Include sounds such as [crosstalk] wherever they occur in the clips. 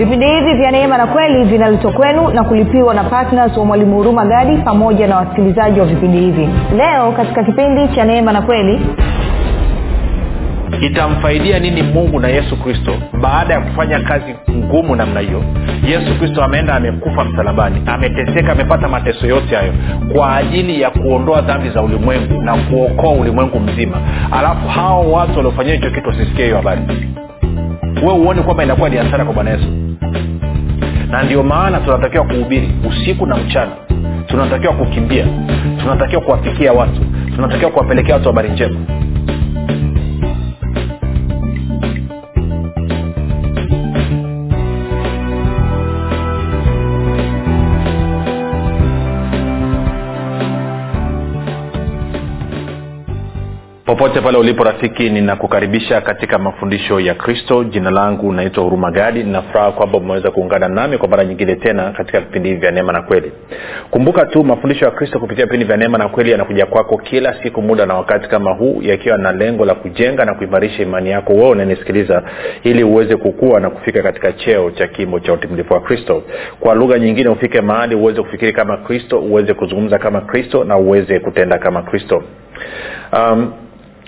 vipindi hivi vya neema na kweli vinaletwa kwenu na kulipiwa na ptns wa mwalimu huruma gadi pamoja na wasikilizaji wa vipindi hivi. Leo katika kipindi cha neema na kweli itamfaidia nini mungu na yesu kristo baada ya kufanya kazi ngumu namna hiyo? Yesu kristo ameenda amekufa msalabani ameteseka amepata mateso yote hayo kwa ajili ya kuondoa dhambi za ulimwengu na kuokoa ulimwengu mzima. Alafu hao watu waliofanyia hicho kitu wasisikia hiyo habari we uone kwamba inakuwa ni hasara kwa bwana yesu. Na ndio maana tunatakiwa kuhubiri usiku na mchana. Tunatakiwa kukimbia. Tunatakiwa kuwafikia watu. Tunatakiwa kuwapelekea watu habari njema popote pale ulipo rafiki ninakukaribisha katika mafundisho ya kristo. Jina langu naitwa huruma gadi. Ninafuraha kwamba umeweza kuungana nami kwa mara nyingine tena katika vipindi hivi vya neema na kweli. Kumbuka tu mafundisho ya kristo kupitia vipindi vya neema na kweli yanakuja kwako kila siku muda na wakati kama huu yakiwa na lengo la kujenga na kuimarisha imani yako wewe unanisikiliza ili uweze kukua na kufika katika cheo cha kimo cha utimilifu wa kristo. Kwa lugha nyingine ufike mahali uweze kufikiri kama kristo uweze kuzungumza kama kristo na uweze kutenda kama kristo. Um,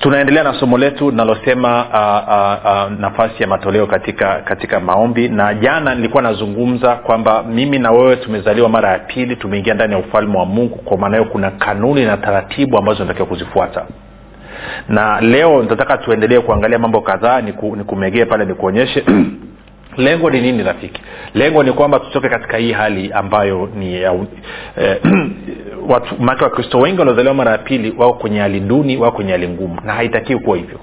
tunaendelea na somo letu linalosema uh, uh, uh, nafasi ya matoleo katika katika maombi. Na jana nilikuwa nazungumza kwamba mimi na wewe tumezaliwa mara ya pili tumeingia ndani ya ufalme wa mungu. Kwa maana hiyo kuna kanuni na taratibu ambazo natakiwa kuzifuata. Na leo nitataka tuendelee kuangalia mambo kadhaa nikumegee pale nikuonyeshe [clears throat] lengo ni nini rafiki? Lengo ni kwamba tutoke katika hii hali ambayo ni ya, [clears throat] eh, [clears throat] make wakristo wengi waliozaliwa mara ya pili wako kwenye hali duni wako kwenye hali ngumu na haitakiwi kuwa hivyo.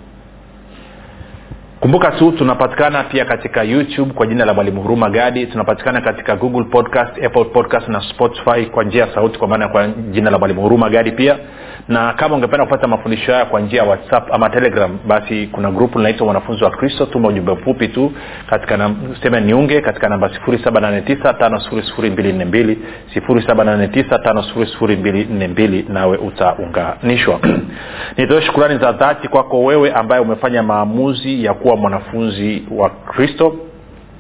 Kumbuka tu tunapatikana pia katika youtube kwa jina la mwalimu huruma gadi tunapatikana katika google podcast apple podcast na spotify kwa njia ya sauti kwa maana kwa jina la mwalimu huruma gadi pia na kama ungependa kupata mafundisho haya kwa njia ya whatsapp ama telegram basi kuna grupu linaitwa wanafunzi wa kristo. Tuma ujumbe mfupi tu katika seme niunge katika namba 789 5242 nawe utaunganishwa. [clears throat] Nitoe shukurani za dhati kwako wewe ambaye umefanya maamuzi ya kuwa mwanafunzi wa kristo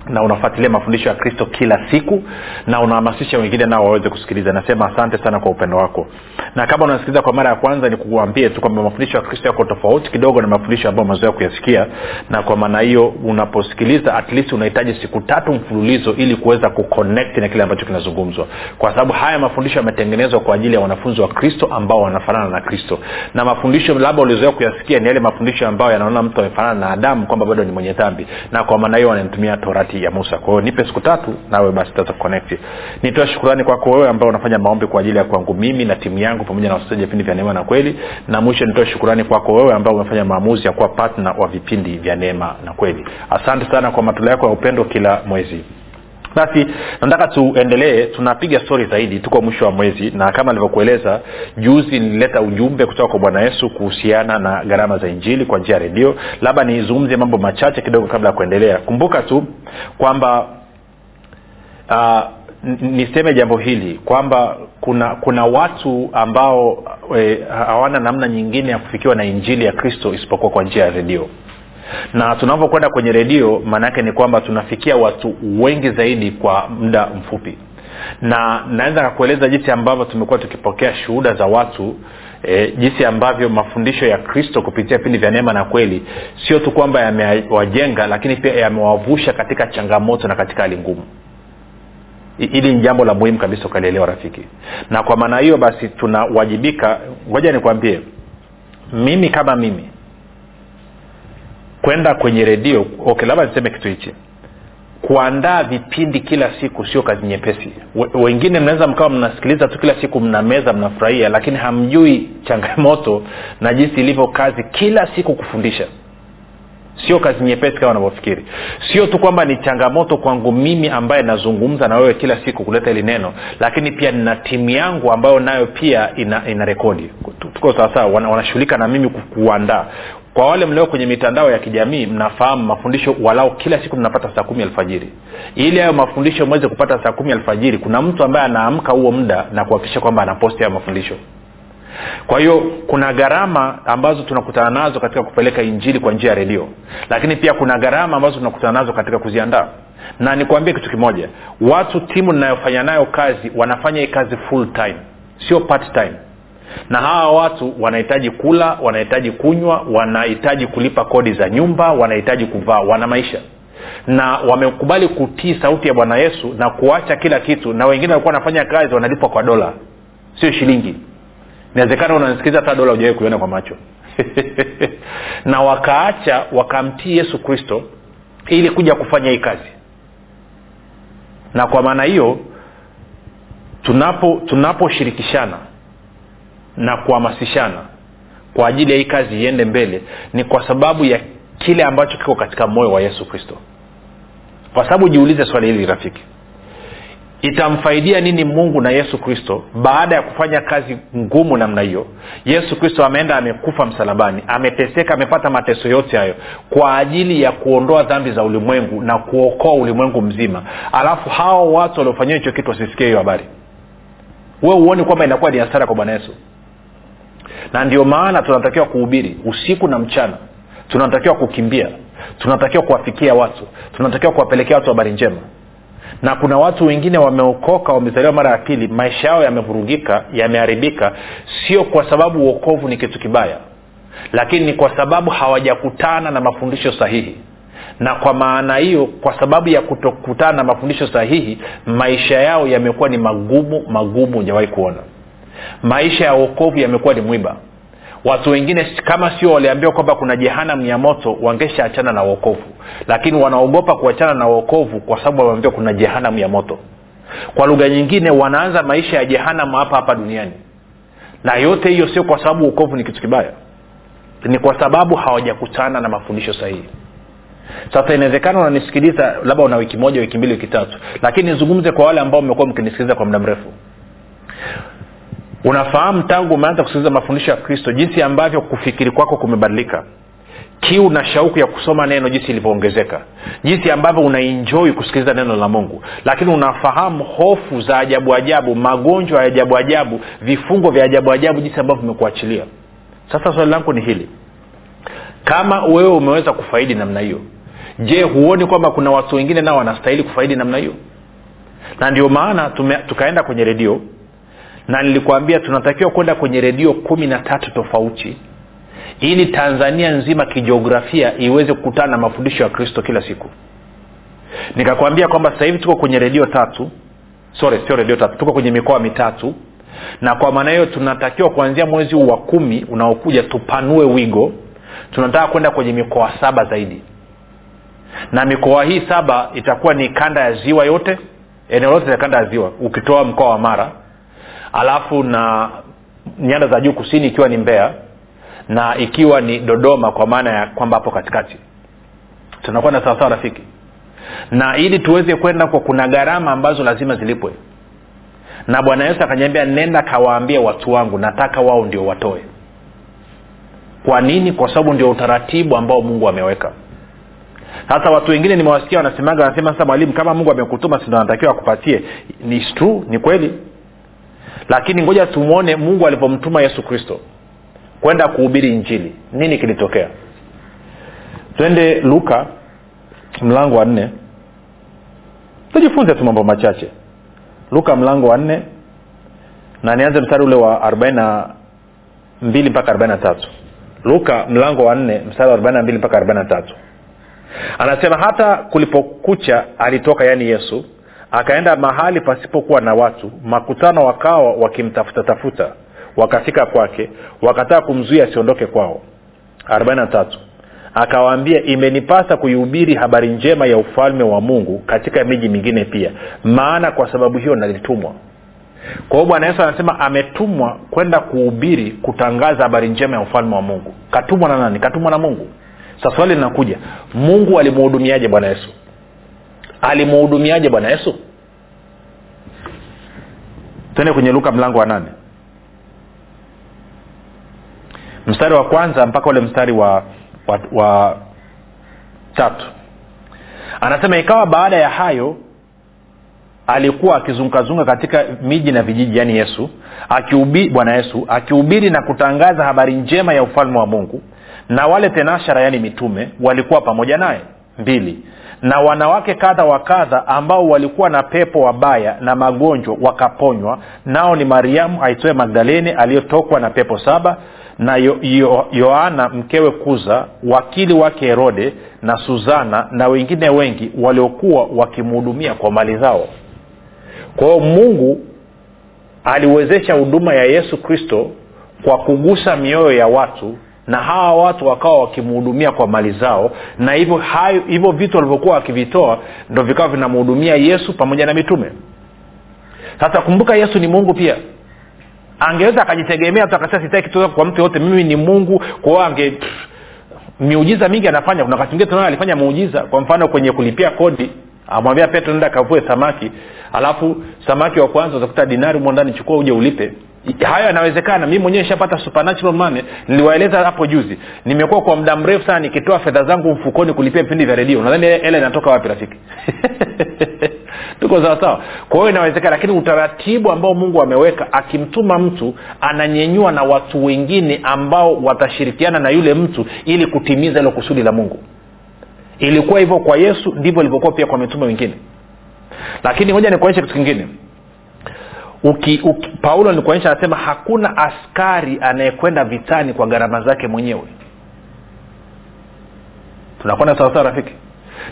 na unafuatilia mafundisho ya kristo kila siku na unahamasisha wengine nao waweze kusikiliza. Nasema asante sana kwa upendo wako. Na kama unasikiliza kwa mara ya kwanza ni kuambie tu kwamba mafundisho ya kristo yako tofauti kidogo na mafundisho ambayo umezoea kuyasikia. Na kwa maana hiyo unaposikiliza at least unahitaji siku tatu mfululizo ili kuweza kuconnect na kile ambacho kinazungumzwa. Kwa sababu haya mafundisho yametengenezwa kwa ajili ya wanafunzi wa kristo ambao wanafanana na kristo. Na mafundisho labda ulizoea kuyasikia ni yale mafundisho ambayo yanaona mtu amefanana na adamu kwamba bado ni mwenye dhambi. Na kwa maana hiyo wanamtumia torati ya musa. Kwa hiyo nipe siku tatu nawe basi taweza kuconnect nitoe shukurani kwako wewe ambao unafanya maombi kwa ajili ya kwangu mimi na timu yangu pamoja na wasikilizaji vipindi vya neema na kweli. Na mwisho nitoe shukurani kwako wewe ambao umefanya maamuzi ya kuwa patna wa vipindi vya neema na kweli. Asante sana kwa matoleo yako ya upendo kila mwezi basi nataka tuendelee tunapiga stori zaidi tuko mwisho wa mwezi na kama alivyokueleza juzi nilileta ujumbe kutoka kwa bwana yesu kuhusiana na gharama za injili kwa njia ya redio. Labda nizungumze mambo machache kidogo kabla ya kuendelea. Kumbuka tu kwamba uh, niseme jambo hili kwamba kuna kuna watu ambao e, hawana namna nyingine ya kufikiwa na injili ya kristo isipokuwa kwa njia ya redio na tunavyokwenda kwenye redio maanaake ni kwamba tunafikia watu wengi zaidi kwa muda mfupi. Na naweza kakueleza jinsi ambavyo tumekuwa tukipokea shuhuda za watu e, jinsi ambavyo mafundisho ya kristo kupitia vipindi vya neema na kweli sio tu kwamba yamewajenga lakini pia yamewavusha katika changamoto na katika hali ngumu. Hili ni jambo la muhimu kabisa ukalielewa rafiki. Na kwa maana hiyo basi tunawajibika ngoja nikwambie mimi kama mimi kwenda kwenye redio okay labda niseme kitu hichi. Kuandaa vipindi kila siku sio kazi nyepesi. Wengine mnaweza mkawa mnasikiliza tu kila siku mnameza mnafurahia lakini hamjui changamoto na jinsi ilivyo kazi kila siku kufundisha. Sio kazi nyepesi kama unavyofikiri. Sio tu kwamba ni changamoto kwangu mimi ambaye nazungumza na wewe kila siku kuleta hili neno lakini pia nina timu yangu ambayo nayo pia ina, ina rekodi tuko sawasawa wanashughulika na mimi kuandaa kwa wale mlio kwenye mitandao ya kijamii mnafahamu mafundisho walau kila siku mnapata saa kumi alfajiri. Ili hayo mafundisho mweze kupata saa kumi alfajiri kuna mtu ambaye anaamka huo muda na kuhakikisha kwamba anaposti hayo mafundisho. Kwa hiyo kuna gharama ambazo tunakutana nazo katika kupeleka injili kwa njia ya redio. Lakini pia kuna gharama ambazo tunakutana nazo katika kuziandaa. Na nikuambie kitu kimoja. Watu timu ninayofanya nayo kazi wanafanya hii kazi full time. Sio part time na hawa watu wanahitaji kula wanahitaji kunywa wanahitaji kulipa kodi za nyumba wanahitaji kuvaa wana maisha. Na wamekubali kutii sauti ya bwana yesu na kuacha kila kitu na wengine walikuwa wanafanya kazi wanalipwa kwa dola. Sio shilingi. Inawezekana unanisikiliza hata dola ujawai kuiona kwa macho. [laughs] Na wakaacha wakamtii yesu kristo ili kuja kufanya hii kazi. Na kwa maana hiyo tunapo tunaposhirikishana na kuhamasishana kwa ajili ya hii kazi iende mbele ni kwa sababu ya kile ambacho kiko katika moyo wa yesu kristo. Kwa sababu jiulize swali hili rafiki. Itamfaidia nini mungu na yesu kristo baada ya kufanya kazi ngumu namna hiyo? Yesu kristo ameenda amekufa msalabani ameteseka amepata mateso yote hayo kwa ajili ya kuondoa dhambi za ulimwengu na kuokoa ulimwengu mzima. Alafu hao watu waliofanyia hicho kitu wasisikie hiyo habari. We huoni kwamba inakuwa ni hasara kwa bwana yesu na ndio maana tunatakiwa kuhubiri usiku na mchana. Tunatakiwa kukimbia. Tunatakiwa kuwafikia watu. Tunatakiwa kuwapelekea watu habari njema. Na kuna watu wengine wameokoka wamezaliwa mara ya pili maisha yao yamevurugika yameharibika. Sio kwa sababu uokovu ni kitu kibaya. Lakini ni kwa sababu hawajakutana na mafundisho sahihi. Na kwa maana hiyo kwa sababu ya kutokutana na mafundisho sahihi maisha yao yamekuwa ni magumu magumu hujawahi kuona maisha ya uokovu yamekuwa ni mwiba. Watu wengine kama sio waliambiwa kwamba kuna jehanam ya moto wangeshaachana na uokovu lakini wanaogopa kuachana na uokovu kwa sababu wameambiwa kuna jehanam ya moto. Kwa lugha nyingine wanaanza maisha ya jehanam hapa hapa duniani. Na yote hiyo sio kwa sababu uokovu ni kitu kibaya. Ni kwa sababu hawajakutana na mafundisho sahihi. Sasa inawezekana unanisikiliza labda una wiki moja wiki mbili wiki tatu. Lakini nizungumze kwa wale ambao mmekuwa mkinisikiliza kwa muda mrefu unafahamu tangu umeanza kusikiliza mafundisho ya kristo jinsi ambavyo kufikiri kwako kumebadilika. Kiu na shauku ya kusoma neno jinsi ilivyoongezeka. Jinsi ambavyo unainjoi kusikiliza neno la mungu. Lakini unafahamu hofu za ajabu ajabu magonjwa ya ajabu ajabu vifungo vya ajabu ajabu jinsi ambavyo vimekuachilia. Sasa swali langu ni hili. Kama wewe umeweza kufaidi namna hiyo je huoni kwamba kuna watu wengine nao wanastahili kufaidi namna hiyo? Na ndio maana tume, tukaenda kwenye redio na nilikuambia tunatakiwa kwenda kwenye redio kumi na tatu tofauti. Ili tanzania nzima kijiografia iweze kukutana na mafundisho ya kristo kila siku. Nikakwambia kwamba sasa hivi tuko kwenye redio tatu. Sorry sio redio tatu tuko kwenye mikoa mitatu. Na kwa maana hiyo tunatakiwa kuanzia mwezi huu wa kumi unaokuja tupanue wigo. Tunataka kwenda kwenye mikoa saba zaidi. Na mikoa hii saba itakuwa ni kanda ya ziwa yote eneo lote la kanda ya ziwa ukitoa mkoa wa mara alafu na nyanda za juu kusini ikiwa ni mbea na ikiwa ni dodoma kwa maana ya kwamba hapo katikati. Tunakuwa na sawasawa rafiki. Na ili tuweze kwenda kwa kuna gharama ambazo lazima zilipwe. Na bwana yesu akanyambia nenda kawaambia watu wangu nataka wao ndio watoe. Kwa nini? Kwa sababu ndio utaratibu ambao mungu ameweka. Sasa watu wengine nimewasikia wanasemaga wanasema sasa mwalimu kama mungu amekutuma sindo anatakiwa akupatie? Ni true? Ni kweli lakini ngoja tumwone mungu alivyomtuma yesu kristo kwenda kuhubiri injili. Nini kilitokea? Twende luka mlango wa nne. Tujifunze tu mambo machache. Luka mlango wa nne na nianze mstari ule wa arobaini na mbili mpaka arobaini na tatu. Luka mlango wa nne mstari wa arobaini na mbili mpaka arobaini na tatu. Anasema hata kulipokucha alitoka yaani yesu akaenda mahali pasipokuwa na watu makutano wakawa wakimtafuta tafuta. Wakafika kwake wakataka kumzuia asiondoke kwao. 43 akawaambia imenipasa kuihubiri habari njema ya ufalme wa mungu katika miji mingine pia maana kwa sababu hiyo nalitumwa. Kwa hiyo bwana yesu anasema ametumwa kwenda kuhubiri kutangaza habari njema ya ufalme wa mungu. Katumwa na nani? Katumwa na mungu. Sasa swali linakuja mungu alimuhudumiaje bwana yesu alimuhudumiaje bwana yesu? Twende kwenye luka mlango wa nane. Mstari wa kwanza mpaka ule mstari wa, wa, wa tatu. Anasema ikawa baada ya hayo alikuwa akizungukazunga katika miji na vijiji yaani yesu bwana yesu akihubiri na kutangaza habari njema ya ufalme wa mungu na wale tenashara yaani mitume walikuwa pamoja naye. Mbili na wanawake kadha wa kadha ambao walikuwa na pepo wabaya na magonjwa wakaponywa. Nao ni mariamu aitoe magdalene aliyotokwa na pepo saba na yo, yo, yoana mkewe kuza wakili wake herode na suzana na wengine wengi waliokuwa wakimhudumia kwa mali zao. Kwa mungu aliwezesha huduma ya yesu kristo kwa kugusa mioyo ya watu na hawa watu wakawa wakimhudumia kwa mali zao na hivyo hivyo vitu walivyokuwa wakivitoa ndo vikawa vinamhudumia yesu pamoja na mitume. Sasa kumbuka yesu ni mungu pia. Angeweza akajitegemea tu akasema sitaki kutoka kwa mtu yote mimi ni mungu. Kwao ange miujiza mingi anafanya. Kuna wakati mwingine tunaona alifanya muujiza kwa mfano kwenye kulipia kodi. Amwambia petro nenda kavue samaki. Alafu samaki wa kwanza utakuta dinari umo ndani chukua uje ulipe hayo yanawezekana. Mi mwenyewe ishapata supernatural money niliwaeleza hapo juzi. Nimekuwa kwa muda mrefu sana nikitoa fedha zangu mfukoni kulipia vipindi vya redio. Nadhani hela inatoka wapi rafiki? [laughs] Tuko sawasawa kwa hiyo inawezekana lakini utaratibu ambao mungu ameweka akimtuma mtu ananyenyua na watu wengine ambao watashirikiana na yule mtu ili kutimiza hilo kusudi la mungu. Ilikuwa hivyo kwa yesu ndivyo ilivyokuwa pia kwa mitume wengine. Lakini moja nikuonyeshe kitu kingine uki, uki, paulo nikuonyesha anasema hakuna askari anayekwenda vitani kwa gharama zake mwenyewe. Tunakwenda sawasawa rafiki?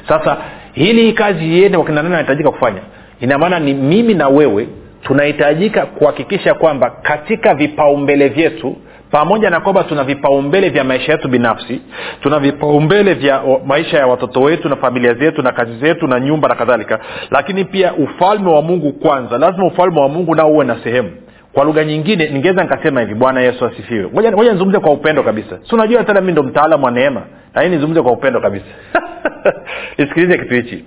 Sasa hili kazi iende wakina nani anahitajika kufanya? Ina maana ni mimi na wewe tunahitajika kuhakikisha kwamba katika vipaumbele vyetu pamoja na kwamba tuna vipaumbele vya maisha yetu binafsi tuna vipaumbele vya maisha ya watoto wetu na familia zetu na kazi zetu na nyumba na kadhalika lakini pia ufalme wa mungu kwanza. Lazima ufalme wa mungu nao uwe na sehemu. Kwa lugha nyingine ningeweza nikasema hivi bwana yesu asifiwe. Moja nizungumze kwa upendo kabisa. Si unajua tena mi ndo mtaalamu wa neema? Lakini nizungumze kwa upendo kabisa. [laughs] Nisikilize kitu hichi.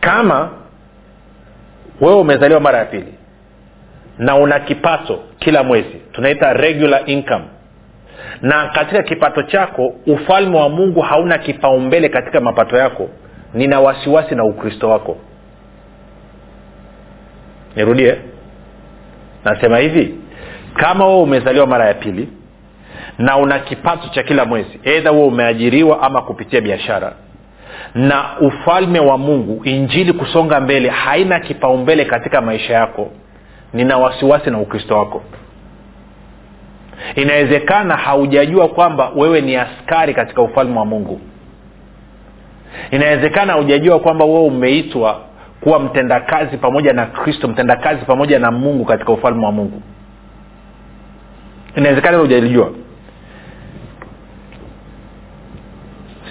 Kama wewe umezaliwa mara ya pili na una kipato kila mwezi. Tunaita regular income. Na katika kipato chako ufalme wa mungu hauna kipaumbele katika mapato yako. Nina wasiwasi na ukristo wako. Nirudie. Nasema hivi kama wewe umezaliwa mara ya pili na una kipato cha kila mwezi edha huo umeajiriwa ama kupitia biashara na ufalme wa mungu injili kusonga mbele haina kipaumbele katika maisha yako nina wasiwasi na ukristo wako. Inawezekana haujajua kwamba wewe ni askari katika ufalme wa mungu. Inawezekana haujajua kwamba wewe umeitwa kuwa mtendakazi pamoja na kristo mtendakazi pamoja na mungu katika ufalme wa mungu. Inawezekana hujalijua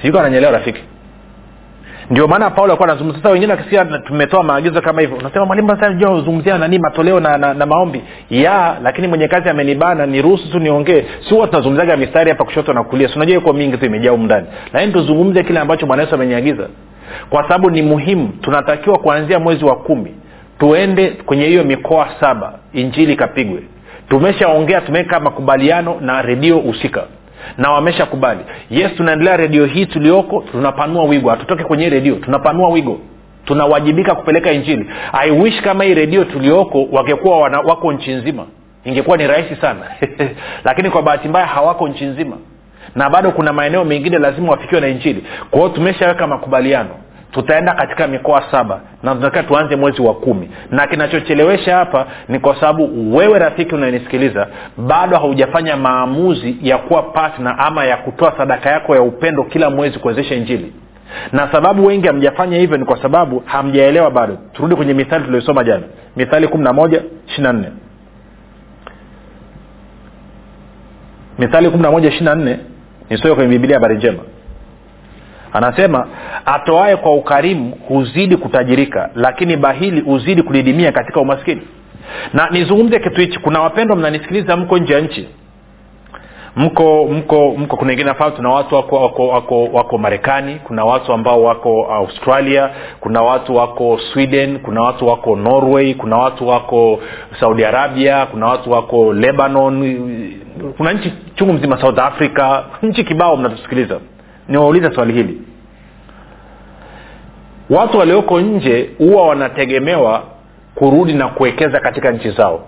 sijui ananyelewa rafiki ndio maana paulo alikuwa anazungumza. Sasa wengine akisikia tumetoa maagizo kama hivyo unasema mwalimu sasa jua uzungumzia nani matoleo na, na, na maombi? Ya lakini mwenye kazi amenibana ni ruhusu tu niongee. Si huwa tunazungumzaga mistari hapa kushoto na kulia. Si unajua iko mingi tu imejaa umndani lakini tuzungumze kile ambacho bwana yesu ameniagiza. Kwa sababu ni muhimu tunatakiwa kuanzia mwezi wa kumi tuende kwenye hiyo mikoa saba injili ikapigwe. Tumeshaongea tumeweka makubaliano na redio husika na wameshakubali. Yes tunaendelea redio hii tulioko tunapanua wigo. Hatutoke kwenye redio tunapanua wigo. Tunawajibika kupeleka injili. I wish kama hii redio tulioko wangekuwa wako nchi nzima. Ingekuwa ni rahisi sana. [laughs] Lakini kwa bahati mbaya hawako nchi nzima. Na bado kuna maeneo mengine lazima wafikiwe na injili. Kwa hiyo tumeshaweka makubaliano tutaenda katika mikoa saba. Na tunatakiwa tuanze mwezi wa kumi. Na kinachochelewesha hapa ni kwa sababu wewe rafiki unanisikiliza bado haujafanya maamuzi ya kuwa patna ama ya kutoa sadaka yako ya upendo kila mwezi kuwezesha injili. Na sababu wengi hamjafanya hivyo ni kwa sababu hamjaelewa bado. Turudi kwenye mithali tuliosoma jana. Mithali kumi na moja ishiri nne. Mithali kumi na moja ishiri na nne. Nisoe kwenye bibilia habari njema anasema atoae kwa ukarimu huzidi kutajirika lakini bahili huzidi kudidimia katika umaskini. Na nizungumze kitu hichi kuna wapendwa mnanisikiliza mko nje ya nchi. Mko mko mko kuna wengine nafaa tuna watu wako wako wako, wako marekani kuna watu ambao wako australia kuna watu wako sweden kuna watu wako norway kuna watu wako saudi arabia kuna watu wako lebanon kuna nchi chungu mzima south africa nchi kibao mnatusikiliza niwauliza swali hili. Watu walioko nje huwa wanategemewa kurudi na kuwekeza katika nchi zao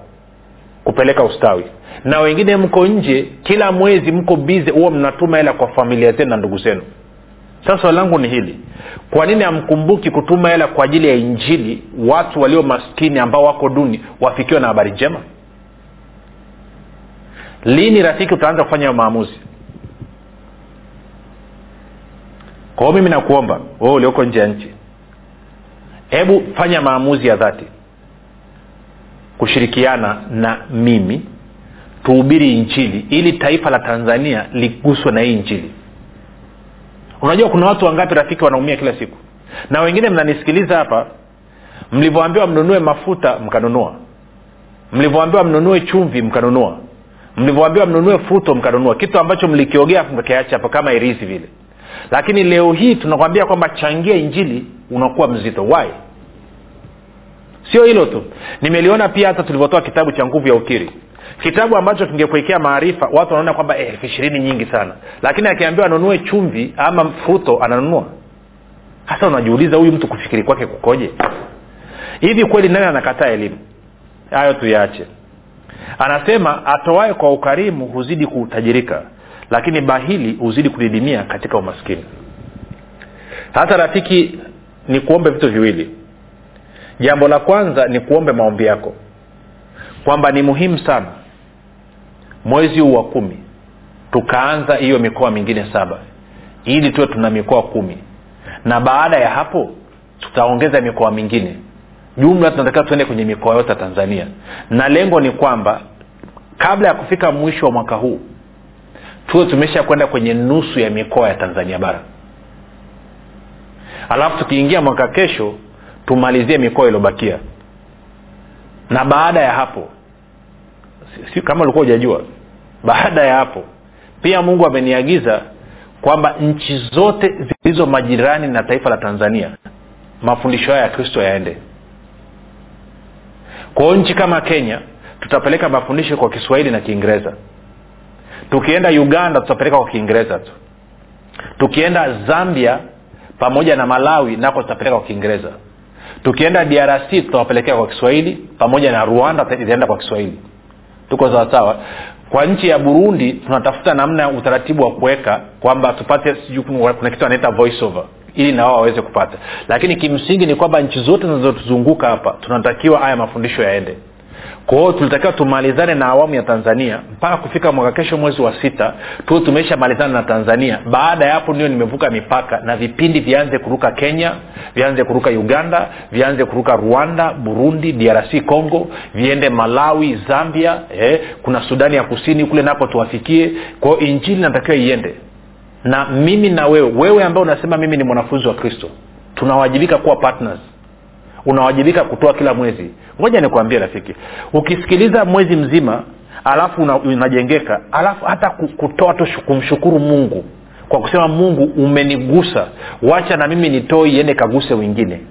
kupeleka ustawi. Na wengine mko nje kila mwezi mko bize huwa mnatuma hela kwa familia zenu na ndugu zenu. Sasa swali langu ni hili. Kwa nini hamkumbuki kutuma hela kwa ajili ya injili watu walio maskini ambao wako duni wafikiwe na habari njema? Lini rafiki utaanza kufanya maamuzi kwa hiyo mimi nakuomba wewe ulioko nje ya nchi hebu fanya maamuzi ya dhati kushirikiana na mimi tuhubiri injili ili taifa la tanzania liguswe na hii injili. Unajua kuna watu wangapi rafiki wanaumia kila siku? Na wengine mnanisikiliza hapa mlivyoambiwa mnunue mafuta mkanunua. Mlivyoambiwa mnunue chumvi mkanunua. Mlivyoambiwa mnunue futo mkanunua. Kitu ambacho mlikiogea mkakiacha hapo kama irisi vile lakini leo hii tunakwambia kwamba changia injili unakuwa mzito. Why? Sio hilo tu. Nimeliona pia hata tulivyotoa kitabu cha nguvu ya ukiri. Kitabu ambacho kingekuekea maarifa watu wanaona kwamba eh, elfu ishirini nyingi sana. Lakini akiambiwa anunue chumvi ama fruto ananunua. Hasa unajiuliza huyu mtu kufikiri kwake kukoje? Hivi kweli nani anakataa elimu? Hayo tuyaache. Anasema atoae kwa ukarimu huzidi kutajirika lakini bahili huzidi kudidimia katika umaskini. Hata rafiki ni kuombe vitu viwili. Jambo la kwanza ni kuombe maombi yako kwamba ni muhimu sana mwezi huu wa kumi tukaanza hiyo mikoa mingine saba ili tuwe tuna mikoa kumi. Na baada ya hapo tutaongeza mikoa mingine. Jumla tunatakiwa tuende kwenye mikoa yote ya tanzania. Na lengo ni kwamba kabla ya kufika mwisho wa mwaka huu tuwe tumesha kwenda kwenye nusu ya mikoa ya tanzania bara. Alafu tukiingia mwaka kesho tumalizie mikoa iliyobakia. Na baada ya hapo si, kama ulikuwa hujajua baada ya hapo pia mungu ameniagiza kwamba nchi zote zilizo majirani na taifa la tanzania mafundisho haya ya kristo yaende. Kwao nchi kama kenya tutapeleka mafundisho kwa kiswahili na kiingereza tukienda uganda tutapeleka kwa kiingereza tu. Tukienda zambia pamoja na malawi nako tutapeleka kwa kiingereza. Tukienda drc tutawapelekea kwa kiswahili pamoja na rwanda itaenda kwa kiswahili. Tuko sawasawa kwa nchi ya burundi tunatafuta namna ya utaratibu wa kuweka kwamba tupate kuna kitu anaita voice ili na wao waweze kupata. Lakini kimsingi ni kwamba nchi zote zinazotuzunguka hapa tunatakiwa haya mafundisho yaende kwa tulitakiwa tumalizane na awamu ya tanzania. Mpaka kufika mwaka kesho mwezi wa sita tuo tumeisha malizana na tanzania. Baada ya hapo ndio nimevuka mipaka na vipindi vianze kuruka kenya vianze kuruka uganda vianze kuruka rwanda burundi drc congo viende malawi zambia eh, kuna sudani ya kusini kule napo tuwafikie. Kwa injili natakiwa iende. Na mimi na wewe wewe ambaye unasema mimi ni mwanafunzi wa kristo tunawajibika kuwa partners unawajibika kutoa kila mwezi. Ngoja nikuambie rafiki ukisikiliza mwezi mzima alafu una, unajengeka alafu hata kutoa tu kumshukuru mungu kwa kusema mungu umenigusa wacha na mimi nitoe iende kaguse wengine.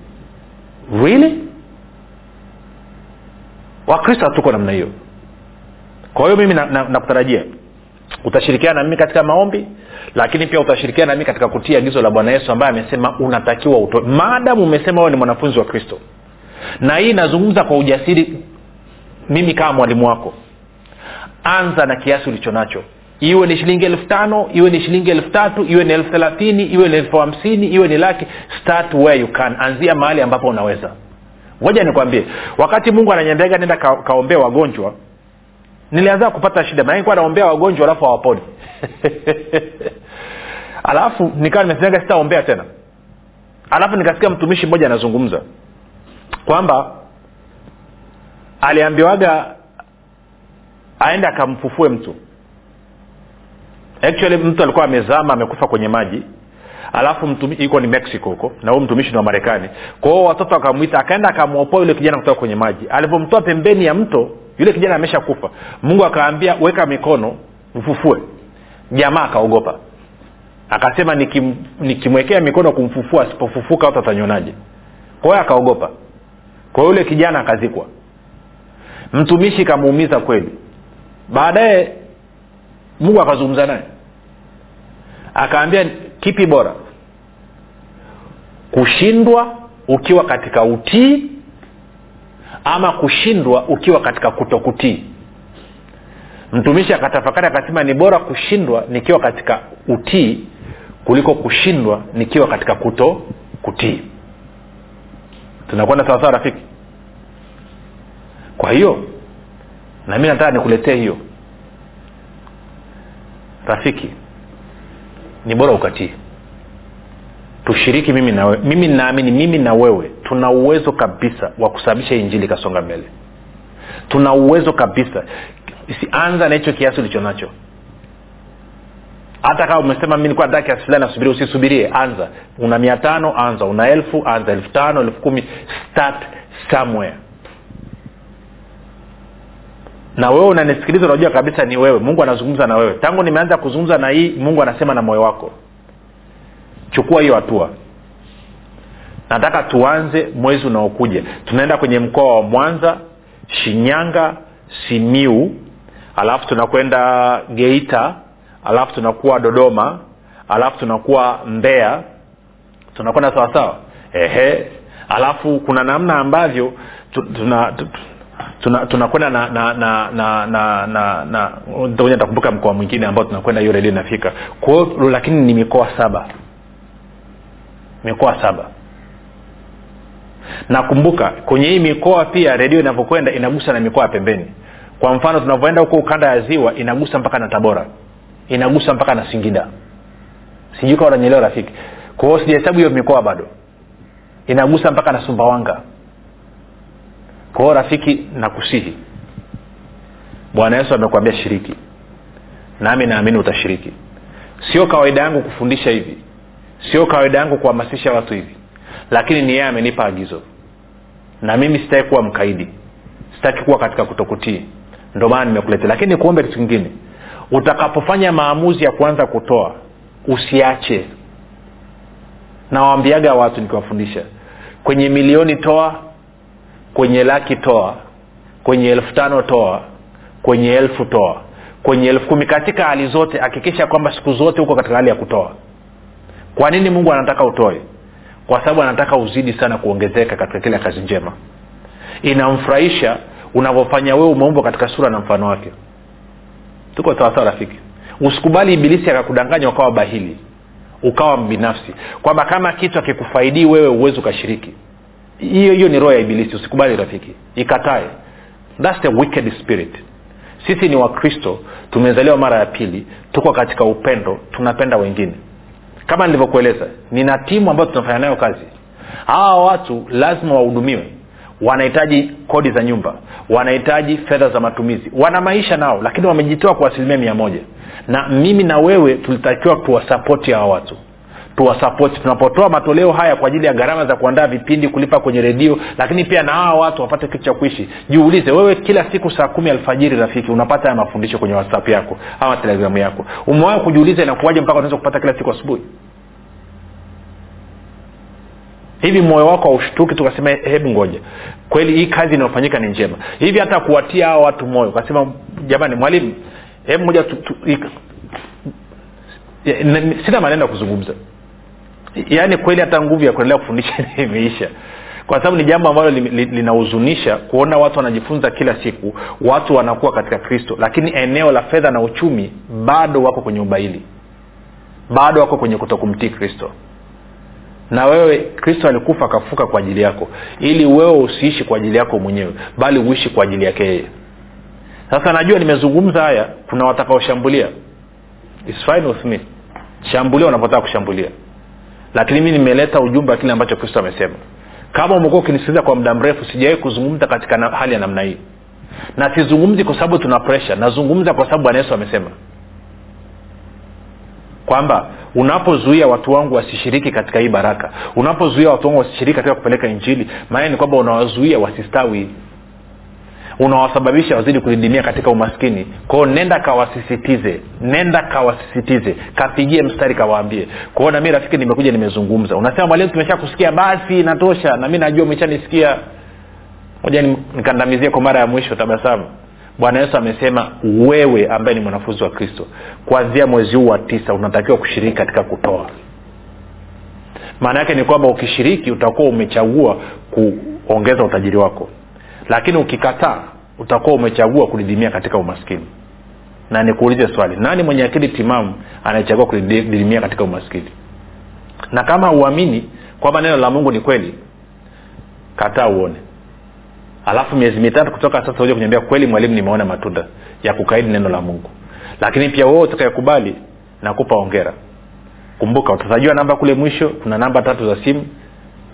Really? Wakristo hatuko namna hiyo. Kwa hiyo mimi nakutarajia na, na, na utashirikiana na mimi katika maombi lakini pia utashirikiana nami katika kutia agizo la bwana yesu ambaye amesema unatakiwa utoe. Maadamu umesema wewe ni mwanafunzi wa kristo. Na hii inazungumza kwa ujasiri mimi kama mwalimu wako. Anza na kiasi ulicho nacho. Iwe ni shilingi elfu tano iwe ni shilingi elfu tatu iwe ni elfu thelathini iwe ni elfu hamsini iwe ni laki start where you can. Anzia mahali ambapo unaweza. Ngoja nikwambie wakati mungu ananyendega nenda ka, kaombea wagonjwa nilianza kupata shida maanikuwa naombea wagonjwa alafu hawaponi. [laughs] Alafu nikawa nimesemaga sitaombea tena. Alafu nikasikia mtumishi mmoja anazungumza kwamba aliambiwaga aende akamfufue mtu. Actually mtu alikuwa amezama amekufa kwenye maji. Alafu iko ni mexico huko na huyu mtumishi ni wa marekani. Kwa hiyo watoto akamwita akaenda akamwopoa yule kijana kutoka kwenye maji. Alivyomtoa pembeni ya mto yule kijana amesha kufa. Mungu akaambia weka mikono mfufue. Jamaa akaogopa. Akasema nikim, nikimwekea mikono kumfufua asipofufuka watu atanionaje? Kwa akaogopa. Kwa hiyo yule kijana akazikwa. Mtumishi kamuumiza kweli. Baadaye mungu akazungumza naye. Akaambia kipi bora? Kushindwa ukiwa katika utii ama kushindwa ukiwa katika kutokutii. Mtumishi akatafakari akasema ni bora kushindwa nikiwa katika utii kuliko kushindwa nikiwa katika kuto kutii tunakwenda sawasawa rafiki? Kwa hiyo na mi nataka nikuletee hiyo. Rafiki ni bora ukatii. Tushiriki mimi na wewe mimi naamini mimi na wewe tuna uwezo kabisa wa kusababisha injili ikasonga mbele. Tuna uwezo kabisa. Anza na hicho kiasi ulicho nacho. Hata kama umesema mi nilikuwa nataka kiasi fulani nasubiria usisubirie. Anza. Una mia tano anza. Una elfu anza. Elfu tano elfu kumi. Start somewhere. Na wewe unanisikiliza unajua kabisa ni wewe. Mungu anazungumza na wewe. Tangu nimeanza kuzungumza na hii mungu anasema na moyo wako. Chukua hiyo hatua nataka tuanze mwezi unaokuja. Tunaenda kwenye mkoa wa mwanza shinyanga simiu alafu tunakwenda geita alafu tunakuwa dodoma alafu tunakuwa mbea tunakwenda sawasawa ehe. Alafu kuna namna ambavyo tuna, tunakwenda takumbuka mkoa mwingine ambao tunakwenda hiyo redio inafika. Kwao lakini ni mikoa saba. Mikoa saba nakumbuka kwenye hii mikoa pia redio inavyokwenda inagusa na mikoa ya pembeni. Kwa mfano tunavyoenda huko ukanda ya ziwa inagusa mpaka na tabora. Inagusa mpaka na singida. Sijui kawa nanyelewa rafiki. Kwa sijahesabu hiyo mikoa bado. Inagusa mpaka na sumbawanga. Kwa rafiki nakusihi. Bwana yesu amekwambia shiriki. Nami naamini utashiriki. Sio kawaida yangu kufundisha hivi. Sio kawaida yangu kuhamasisha watu hivi lakini ni yeye amenipa agizo. Na mimi sitaki kuwa mkaidi. Sitaki kuwa katika kutokutii. Ndio maana nimekuletea. Lakini nikuombe kitu kingine. Utakapofanya maamuzi ya kuanza kutoa usiache. Nawambiaga watu nikiwafundisha kwenye milioni toa kwenye laki toa kwenye elfu tano toa kwenye elfu toa kwenye elfu kumi. Katika hali zote hakikisha kwamba siku zote huko katika hali ya kutoa. Kwa nini mungu anataka utoe kwa sababu anataka uzidi sana kuongezeka katika kila kazi njema. Inamfurahisha unavyofanya wewe umeumbwa katika sura na mfano wake. Tuko sawasawa rafiki? Usikubali ibilisi akakudanganya ukawa bahili ukawa mbinafsi. Kwamba kama kitu akikufaidii wewe uwezi ukashiriki. Hiyo hiyo ni roho ya ibilisi usikubali rafiki. Ikatae. Thats the wicked spirit. Sisi ni wakristo tumezaliwa mara ya pili tuko katika upendo tunapenda wengine kama nilivyokueleza nina timu ambayo tunafanya nayo kazi. Hawa watu lazima wahudumiwe. Wanahitaji kodi za nyumba wanahitaji fedha za matumizi. Wana maisha nao lakini wamejitoa kwa asilimia mia moja. Na mimi na wewe tulitakiwa tuwasapoti hawa watu tuwasapoti tunapotoa matoleo haya kwa ajili ya gharama za kuandaa vipindi kulipa kwenye redio lakini pia na hawa watu wapate kitu cha kuishi. Jiulize wewe kila siku saa kumi alfajiri rafiki unapata haya mafundisho kwenye whatsapp yako ama telegramu yako. Umewahi kujiuliza inakuwaje mpaka unaweza kupata kila siku asubuhi? Hivi moyo wako haushtuki tukasema hebu ngoja. Kweli hii kazi inayofanyika ni njema. Hivi hata kuwatia hawa watu moyo ukasema jamani mwalimu hebu moja sina maneno ya kuzungumza yaani kweli hata nguvu ya kuendelea kufundisha [laughs] imeisha. Kwa sababu ni jambo ambalo linahuzunisha kuona watu wanajifunza kila siku watu wanakuwa katika kristo lakini eneo la fedha na uchumi bado wako kwenye ubaili. Bado wako kwenye kutokumtii kristo. Na wewe kristo alikufa akafuka kwa ajili yako ili wewe usiishi kwa ajili yako mwenyewe bali uishi kwa ajili yake yeye. Sasa najua nimezungumza haya kuna watakaoshambulia. Shambulia unapotaka kushambulia lakini mi nimeleta ujumbe wa kile ambacho kristo amesema. Kama umekuwa ukinisikiliza kwa muda mrefu sijawahi kuzungumza katika na, hali ya namna hii. Na sizungumzi kwa sababu tuna presha nazungumza kwa sababu bwana yesu amesema. Kwamba unapozuia watu wangu wasishiriki katika hii baraka unapozuia watu wangu wasishiriki katika kupeleka injili maana ni kwamba unawazuia wasistawi unawasababisha wazidi kudidimia katika umaskini. Kwao nenda kawasisitize nenda kawasisitize kapigie mstari kawaambie. Kwao nami rafiki nimekuja nimezungumza. Unasema mwalimu tumesha kusikia basi natosha nami najua umeshanisikia. Moja nikandamizie kwa mara ya mwisho tabasamu. Bwana yesu amesema wewe ambaye ni mwanafunzi wa kristo kuanzia mwezi huu wa tisa unatakiwa kushiriki katika kutoa. Maana yake ni kwamba ukishiriki utakuwa umechagua kuongeza utajiri wako lakini ukikataa utakuwa umechagua kudidimia katika umaskini. Na nikuulize swali nani mwenye akili timamu anayechagua kudidimia katika umaskini? Na kama uamini kwamba neno la mungu ni kweli kataa uone. Alafu miezi mitatu kutoka sasa uja kuniambia kweli mwalimu nimeona matunda ya kukaidi neno la mungu. Lakini pia wewe utakayekubali nakupa ongera kumbuka utatajua namba kule mwisho kuna namba tatu za simu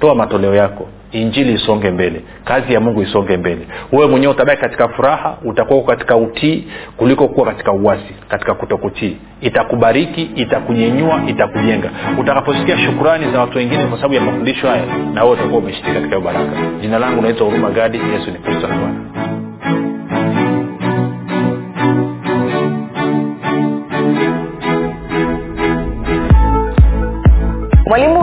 toa matoleo yako. Injili isonge mbele. Kazi ya mungu isonge mbele. Wewe mwenyewe utabaki katika furaha utakuwa katika utii kuliko kuwa katika uwasi katika kutokutii. Itakubariki itakunyenyua itakujenga. Utakaposikia shukurani za watu wengine kwa sababu ya mafundisho haya na wewe utakuwa umeshiriki katika hiyo baraka. Jina langu naitwa huruma gadi. Yesu ni kristo na bwana. Mwalimu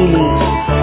Minas.